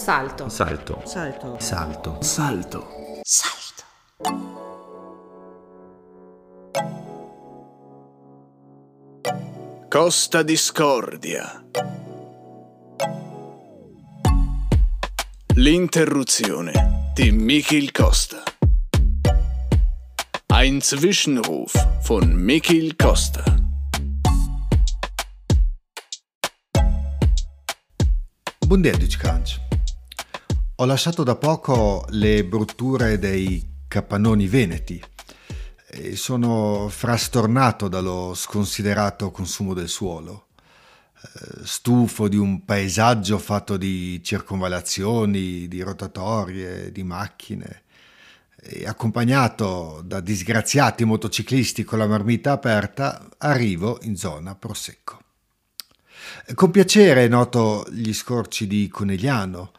Salto. Salto. Salto. Salto. Salto. Salto. Costa Discordia. L'interruzione di Michiel Costa. Ein Zwischenruf von Michiel Costa. Bunderdic Crunch. Ho lasciato da poco le brutture dei capannoni veneti e sono frastornato dallo sconsiderato consumo del suolo. Eh, Stufo di un paesaggio fatto di circonvallazioni, di rotatorie, di macchine, e accompagnato da disgraziati motociclisti con la marmita aperta, arrivo in zona Prosecco. Con piacere noto gli scorci di Conegliano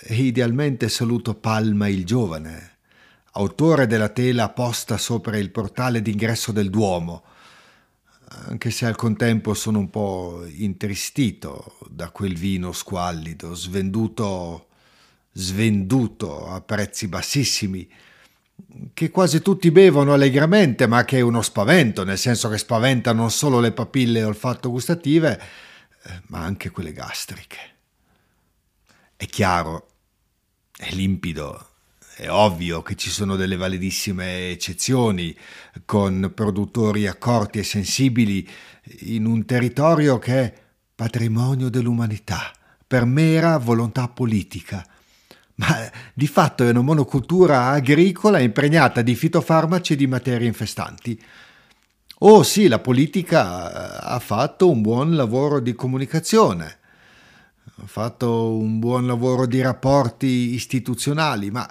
e idealmente saluto Palma il giovane, autore della tela posta sopra il portale d'ingresso del Duomo, anche se al contempo sono un po' intristito da quel vino squallido, svenduto, svenduto a prezzi bassissimi, che quasi tutti bevono allegramente, ma che è uno spavento, nel senso che spaventa non solo le papille olfatto gustative, eh, ma anche quelle gastriche. È chiaro, è limpido, è ovvio che ci sono delle validissime eccezioni, con produttori accorti e sensibili, in un territorio che è patrimonio dell'umanità, per mera volontà politica. Ma di fatto è una monocultura agricola impregnata di fitofarmaci e di materie infestanti. Oh sì, la politica ha fatto un buon lavoro di comunicazione, ha fatto un buon lavoro di rapporti istituzionali, ma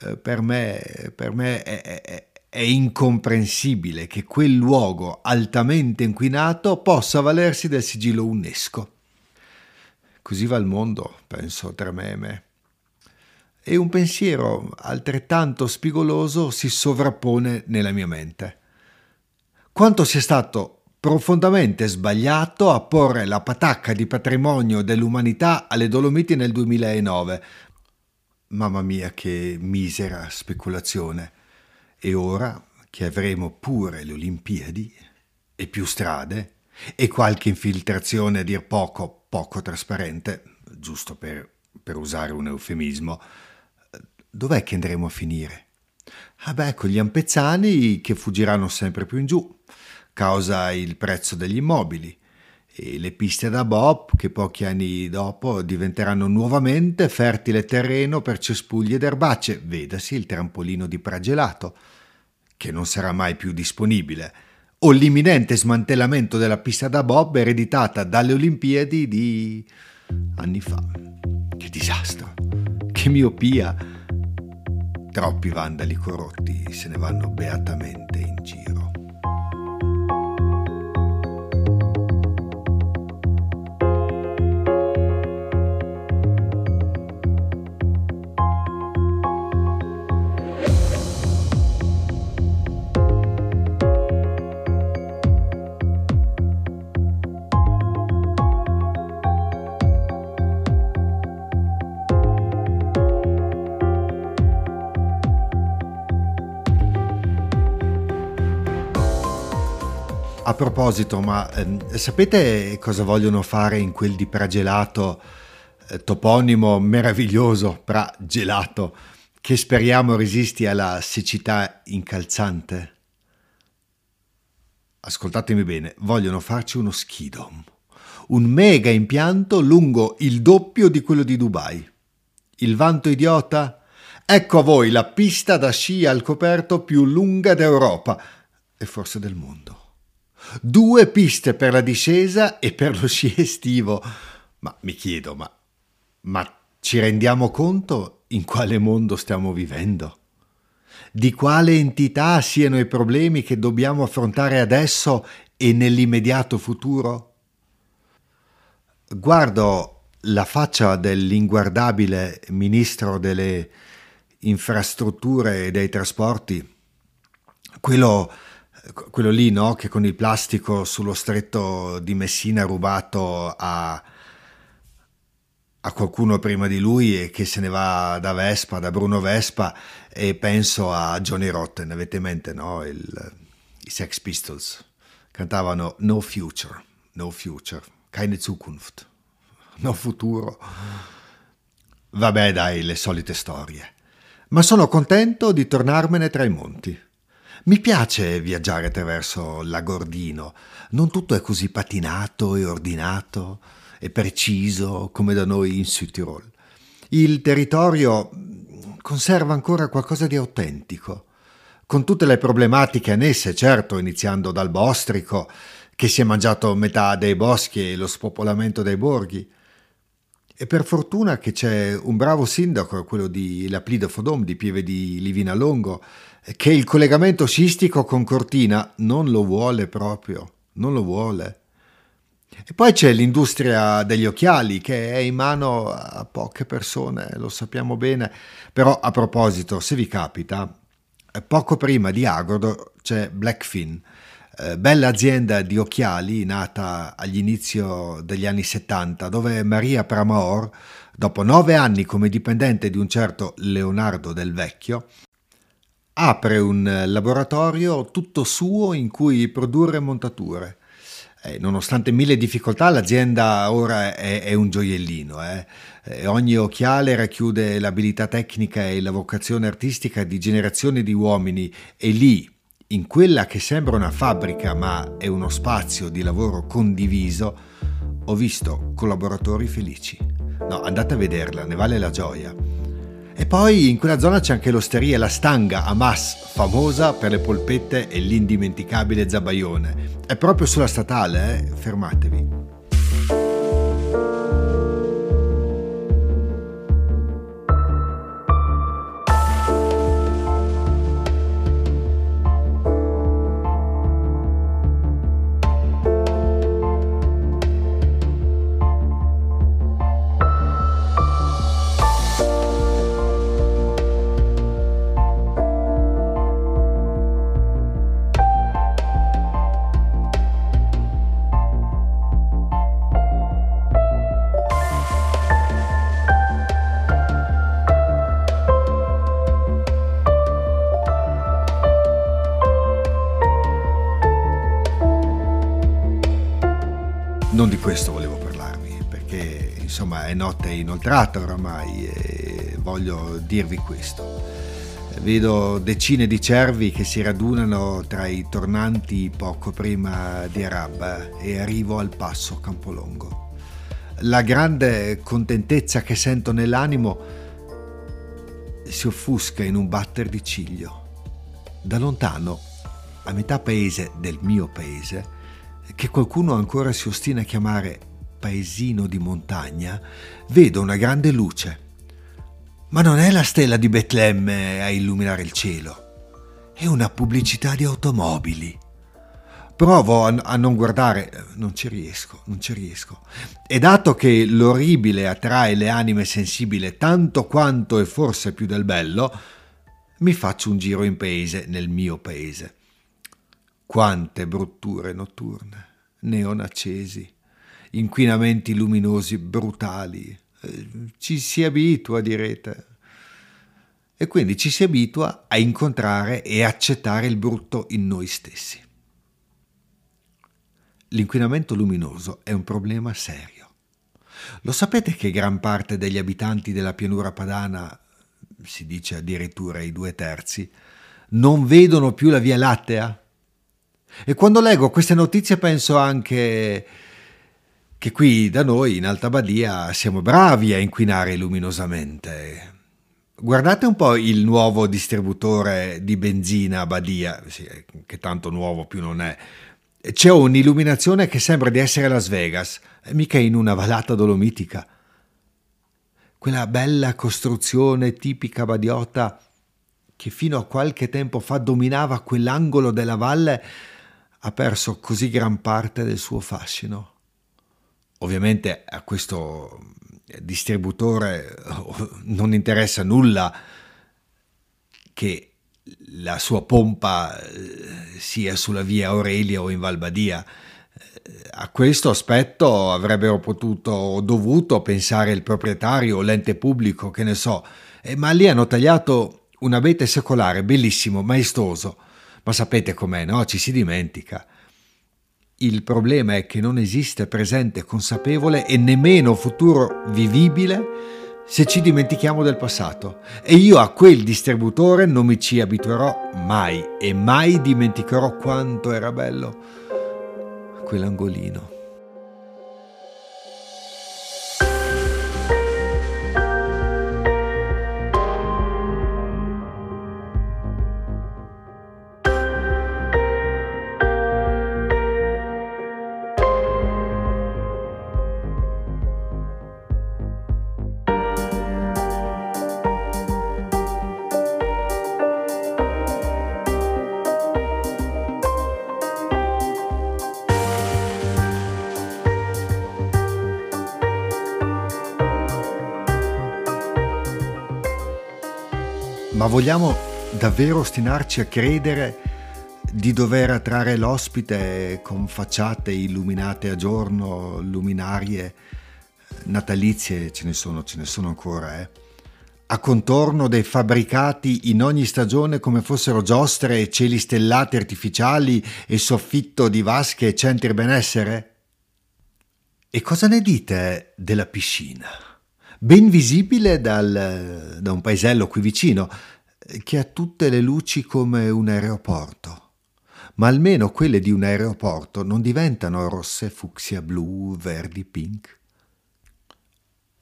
eh, per me, per me è, è, è incomprensibile che quel luogo altamente inquinato possa valersi del sigillo UNESCO. Così va il mondo, penso trememe. E un pensiero altrettanto spigoloso si sovrappone nella mia mente. Quanto sia stato profondamente sbagliato a porre la patacca di patrimonio dell'umanità alle Dolomiti nel 2009. Mamma mia, che misera speculazione. E ora che avremo pure le Olimpiadi e più strade e qualche infiltrazione a dir poco poco trasparente, giusto per, per usare un eufemismo, dov'è che andremo a finire? Ah beh, con gli ampezzani che fuggiranno sempre più in giù, causa il prezzo degli immobili, e le piste da bob che pochi anni dopo diventeranno nuovamente fertile terreno per cespugli ed erbacce, vedasi il trampolino di Pragelato, che non sarà mai più disponibile, o l'imminente smantellamento della pista da bob ereditata dalle Olimpiadi di anni fa. Che disastro, che miopia! Troppi vandali corrotti se ne vanno beatamente in giro. Proposito, ma ehm, sapete cosa vogliono fare in quel di Pragelato, eh, toponimo meraviglioso, Pragelato, che speriamo resisti alla siccità incalzante? Ascoltatemi bene, vogliono farci uno skidom, un mega impianto lungo il doppio di quello di Dubai. Il vanto idiota? Ecco a voi la pista da sci al coperto più lunga d'Europa e forse del mondo due piste per la discesa e per lo sci estivo. Ma mi chiedo, ma, ma ci rendiamo conto in quale mondo stiamo vivendo? Di quale entità siano i problemi che dobbiamo affrontare adesso e nell'immediato futuro? Guardo la faccia dell'inguardabile ministro delle infrastrutture e dei trasporti, quello quello lì, no? Che con il plastico sullo stretto di Messina rubato a, a qualcuno prima di lui e che se ne va da Vespa, da Bruno Vespa e penso a Johnny Rotten, avete in mente no? Il, i Sex Pistols cantavano No Future, No Future, keine Zukunft, no futuro. Vabbè dai, le solite storie. Ma sono contento di tornarmene tra i monti. Mi piace viaggiare attraverso l'Agordino, non tutto è così patinato e ordinato e preciso come da noi in Südtirol. Il territorio conserva ancora qualcosa di autentico, con tutte le problematiche annesse, certo, iniziando dal bostrico, che si è mangiato metà dei boschi e lo spopolamento dei borghi. E per fortuna che c'è un bravo sindaco, quello di Laplide Fodom, di Pieve di Livina Longo, che il collegamento scistico con Cortina non lo vuole proprio, non lo vuole. E poi c'è l'industria degli occhiali che è in mano a poche persone, lo sappiamo bene. Però a proposito, se vi capita, poco prima di Agodo c'è Blackfin, eh, bella azienda di occhiali nata agli inizi degli anni 70, dove Maria Pramaor, dopo nove anni come dipendente di un certo Leonardo del Vecchio, apre un laboratorio tutto suo in cui produrre montature. Eh, nonostante mille difficoltà, l'azienda ora è, è un gioiellino. Eh. Eh, ogni occhiale racchiude l'abilità tecnica e la vocazione artistica di generazioni di uomini e lì, in quella che sembra una fabbrica ma è uno spazio di lavoro condiviso, ho visto collaboratori felici. No, andate a vederla, ne vale la gioia. E poi in quella zona c'è anche l'osteria La Stanga Hamas, famosa per le polpette e l'indimenticabile zabaione. È proprio sulla statale, eh? fermatevi. È notte inoltrata oramai e voglio dirvi questo. Vedo decine di cervi che si radunano tra i tornanti poco prima di Arab e arrivo al passo Campolongo. La grande contentezza che sento nell'animo si offusca in un batter di ciglio. Da lontano, a metà paese del mio paese, che qualcuno ancora si ostina a chiamare paesino di montagna, vedo una grande luce. Ma non è la stella di Betlemme a illuminare il cielo, è una pubblicità di automobili. Provo a, a, non guardare, non ci riesco, non ci riesco. E dato che l'orribile attrae le anime sensibili tanto quanto e forse più del bello, mi faccio un giro in paese, nel mio paese. Quante brutture notturne, neon accesi, inquinamenti luminosi brutali. Eh, ci si abitua, direte. E quindi ci si abitua a incontrare e accettare il brutto in noi stessi. L'inquinamento luminoso è un problema serio. Lo sapete che gran parte degli abitanti della pianura padana, si dice addirittura i due terzi, non vedono più la Via Lattea? E quando leggo queste notizie penso anche che qui da noi in Alta Badia siamo bravi a inquinare luminosamente. Guardate un po' il nuovo distributore di benzina a Badia, sì, che tanto nuovo più non è. C'è un'illuminazione che sembra di essere Las Vegas, mica in una valata dolomitica. Quella bella costruzione tipica badiota che fino a qualche tempo fa dominava quell'angolo della valle ha perso così gran parte del suo fascino. Ovviamente a questo distributore non interessa nulla che la sua pompa eh, sia sulla via Aurelia o in Valbadia. A questo aspetto avrebbero potuto o dovuto pensare il proprietario o l'ente pubblico, che ne so, eh, ma lì hanno tagliato un abete secolare bellissimo, maestoso. Ma sapete com'è, no? Ci si dimentica. Il problema è che non esiste presente consapevole e nemmeno futuro vivibile se ci dimentichiamo del passato. E io a quel distributore non mi ci abituerò mai e mai dimenticherò quanto era bello quell'angolino. Ma vogliamo davvero ostinarci a credere di dover attrarre l'ospite con facciate illuminate a giorno, luminarie natalizie, ce ne sono, ce ne sono ancora, eh? a contorno dei fabbricati in ogni stagione come fossero giostre e cieli stellati artificiali e soffitto di vasche e centri benessere? E cosa ne dite della piscina? Ben visibile dal, da un paesello qui vicino, che ha tutte le luci come un aeroporto. Ma almeno quelle di un aeroporto non diventano rosse, fucsia, blu, verdi, pink.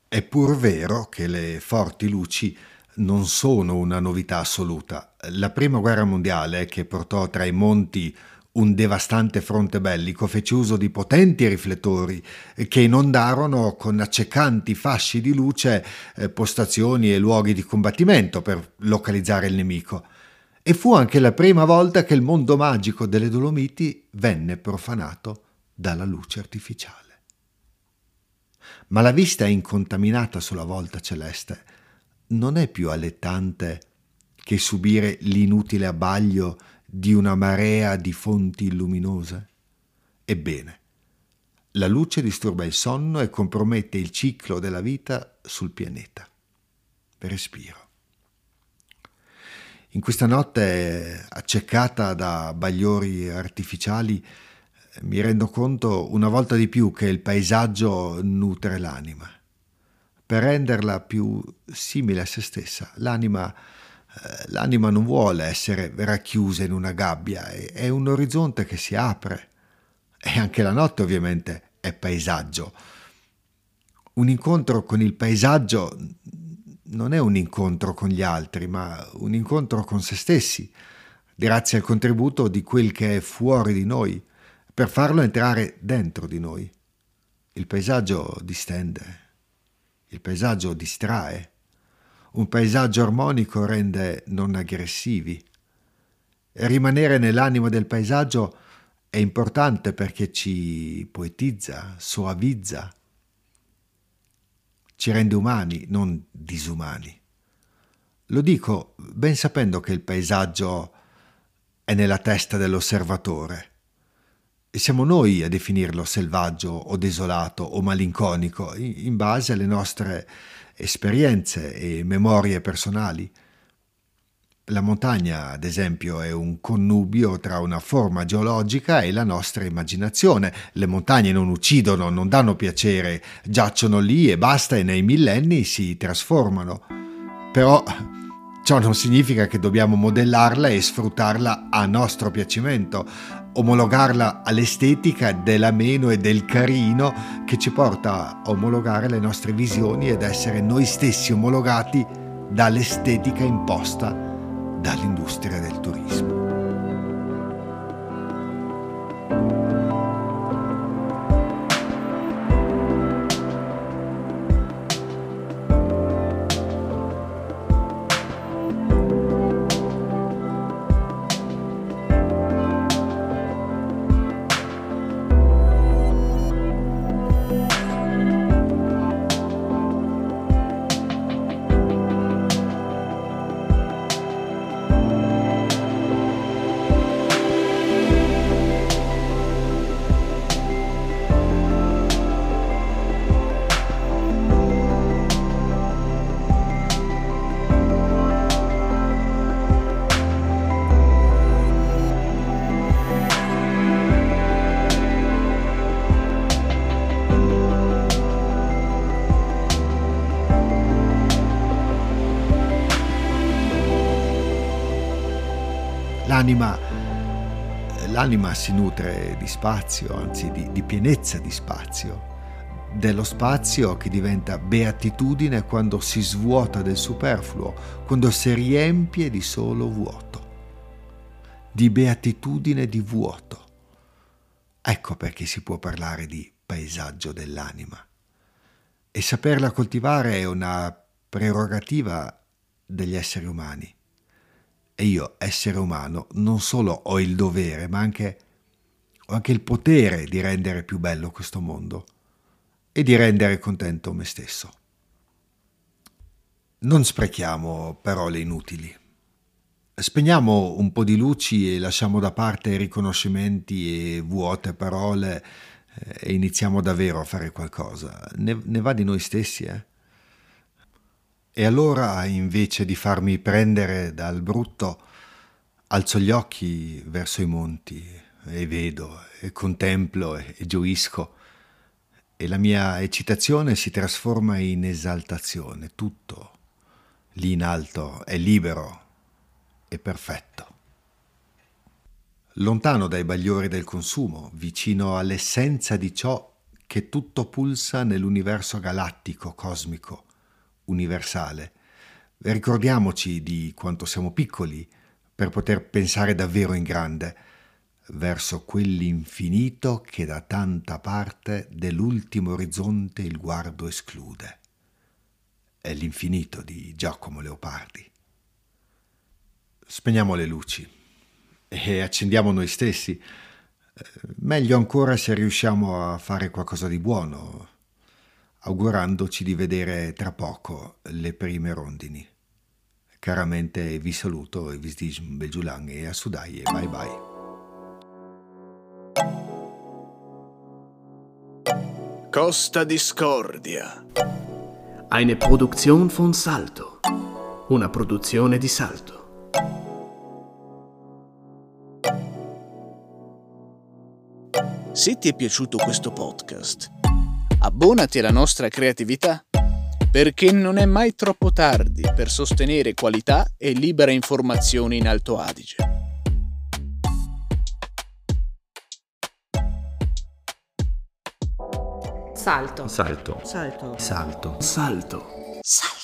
È pur vero che le forti luci non sono una novità assoluta. La prima guerra mondiale, che portò tra i monti un devastante fronte bellico fece uso di potenti riflettori che inondarono con accecanti fasci di luce eh, postazioni e luoghi di combattimento per localizzare il nemico. E fu anche la prima volta che il mondo magico delle Dolomiti venne profanato dalla luce artificiale. Ma la vista incontaminata sulla volta celeste non è più allettante che subire l'inutile abbaglio di una marea di fonti luminose? Ebbene, la luce disturba il sonno e compromette il ciclo della vita sul pianeta. Respiro. In questa notte accecata da bagliori artificiali mi rendo conto una volta di più che il paesaggio nutre l'anima. Per renderla più simile a se stessa, l'anima l'anima non vuole essere racchiusa in una gabbia, è un orizzonte che si apre. E anche la notte ovviamente è paesaggio. Un incontro con il paesaggio non è un incontro con gli altri, ma un incontro con se stessi, grazie al contributo di quel che è fuori di noi, per farlo entrare dentro di noi. Il paesaggio distende, il paesaggio distrae, un paesaggio armonico rende non aggressivi. Rimanere nell'animo del paesaggio è importante perché ci poetizza, suavizza, ci rende umani, non disumani. Lo dico ben sapendo che il paesaggio è nella testa dell'osservatore e siamo noi a definirlo selvaggio o desolato o malinconico in base alle nostre esperienze e memorie personali. La montagna, ad esempio, è un connubio tra una forma geologica e la nostra immaginazione. Le montagne non uccidono, non danno piacere, giacciono lì e basta e nei millenni si trasformano. Però ciò non significa che dobbiamo modellarla e sfruttarla a nostro piacimento, omologarla all'estetica dell'ameno e del carino che ci porta a omologare le nostre visioni ed essere noi stessi omologati dall'estetica imposta dall'industria del turismo. L'anima, l'anima si nutre di spazio, anzi di, di pienezza di spazio dello spazio che diventa beatitudine quando si svuota del superfluo, quando si riempie di solo vuoto, di beatitudine di vuoto. Ecco perché si può parlare di paesaggio dell'anima. E saperla coltivare è una prerogativa degli esseri umani. E io, essere umano, non solo ho il dovere, ma anche, ho anche il potere di rendere più bello questo mondo e di rendere contento me stesso. Non sprechiamo parole inutili. Spegniamo un po' di luci e lasciamo da parte riconoscimenti e vuote parole eh, e iniziamo davvero a fare qualcosa. Ne, ne va di noi stessi, eh? E allora, invece di farmi prendere dal brutto, alzo gli occhi verso i monti e vedo e contemplo e, e gioisco e la mia eccitazione si trasforma in esaltazione. Tutto lì in alto è libero e perfetto. Lontano dai bagliori del consumo, vicino all'essenza di ciò che tutto pulsa nell'universo galattico, cosmico, universale. Ricordiamoci di quanto siamo piccoli per poter pensare davvero in grande, verso quell'infinito che da tanta parte dell'ultimo orizzonte il guardo esclude. È l'infinito di Giacomo Leopardi. Spegniamo le luci e accendiamo noi stessi. Meglio ancora se riusciamo a fare qualcosa di buono, augurandoci di vedere tra poco le prime rondini. Caramente vi saluto e vi sdico un bel giulang e a sudai e bye bye. Costa Discordia. Eine Produktion von Salto. Una produzione di Salto. Se ti è piaciuto questo podcast, abbonati alla nostra creatività, perché non è mai troppo tardi per sostenere qualità e libera informazione in Alto Adige. Salto. Salto. Salto. Salto. Salto. Salto.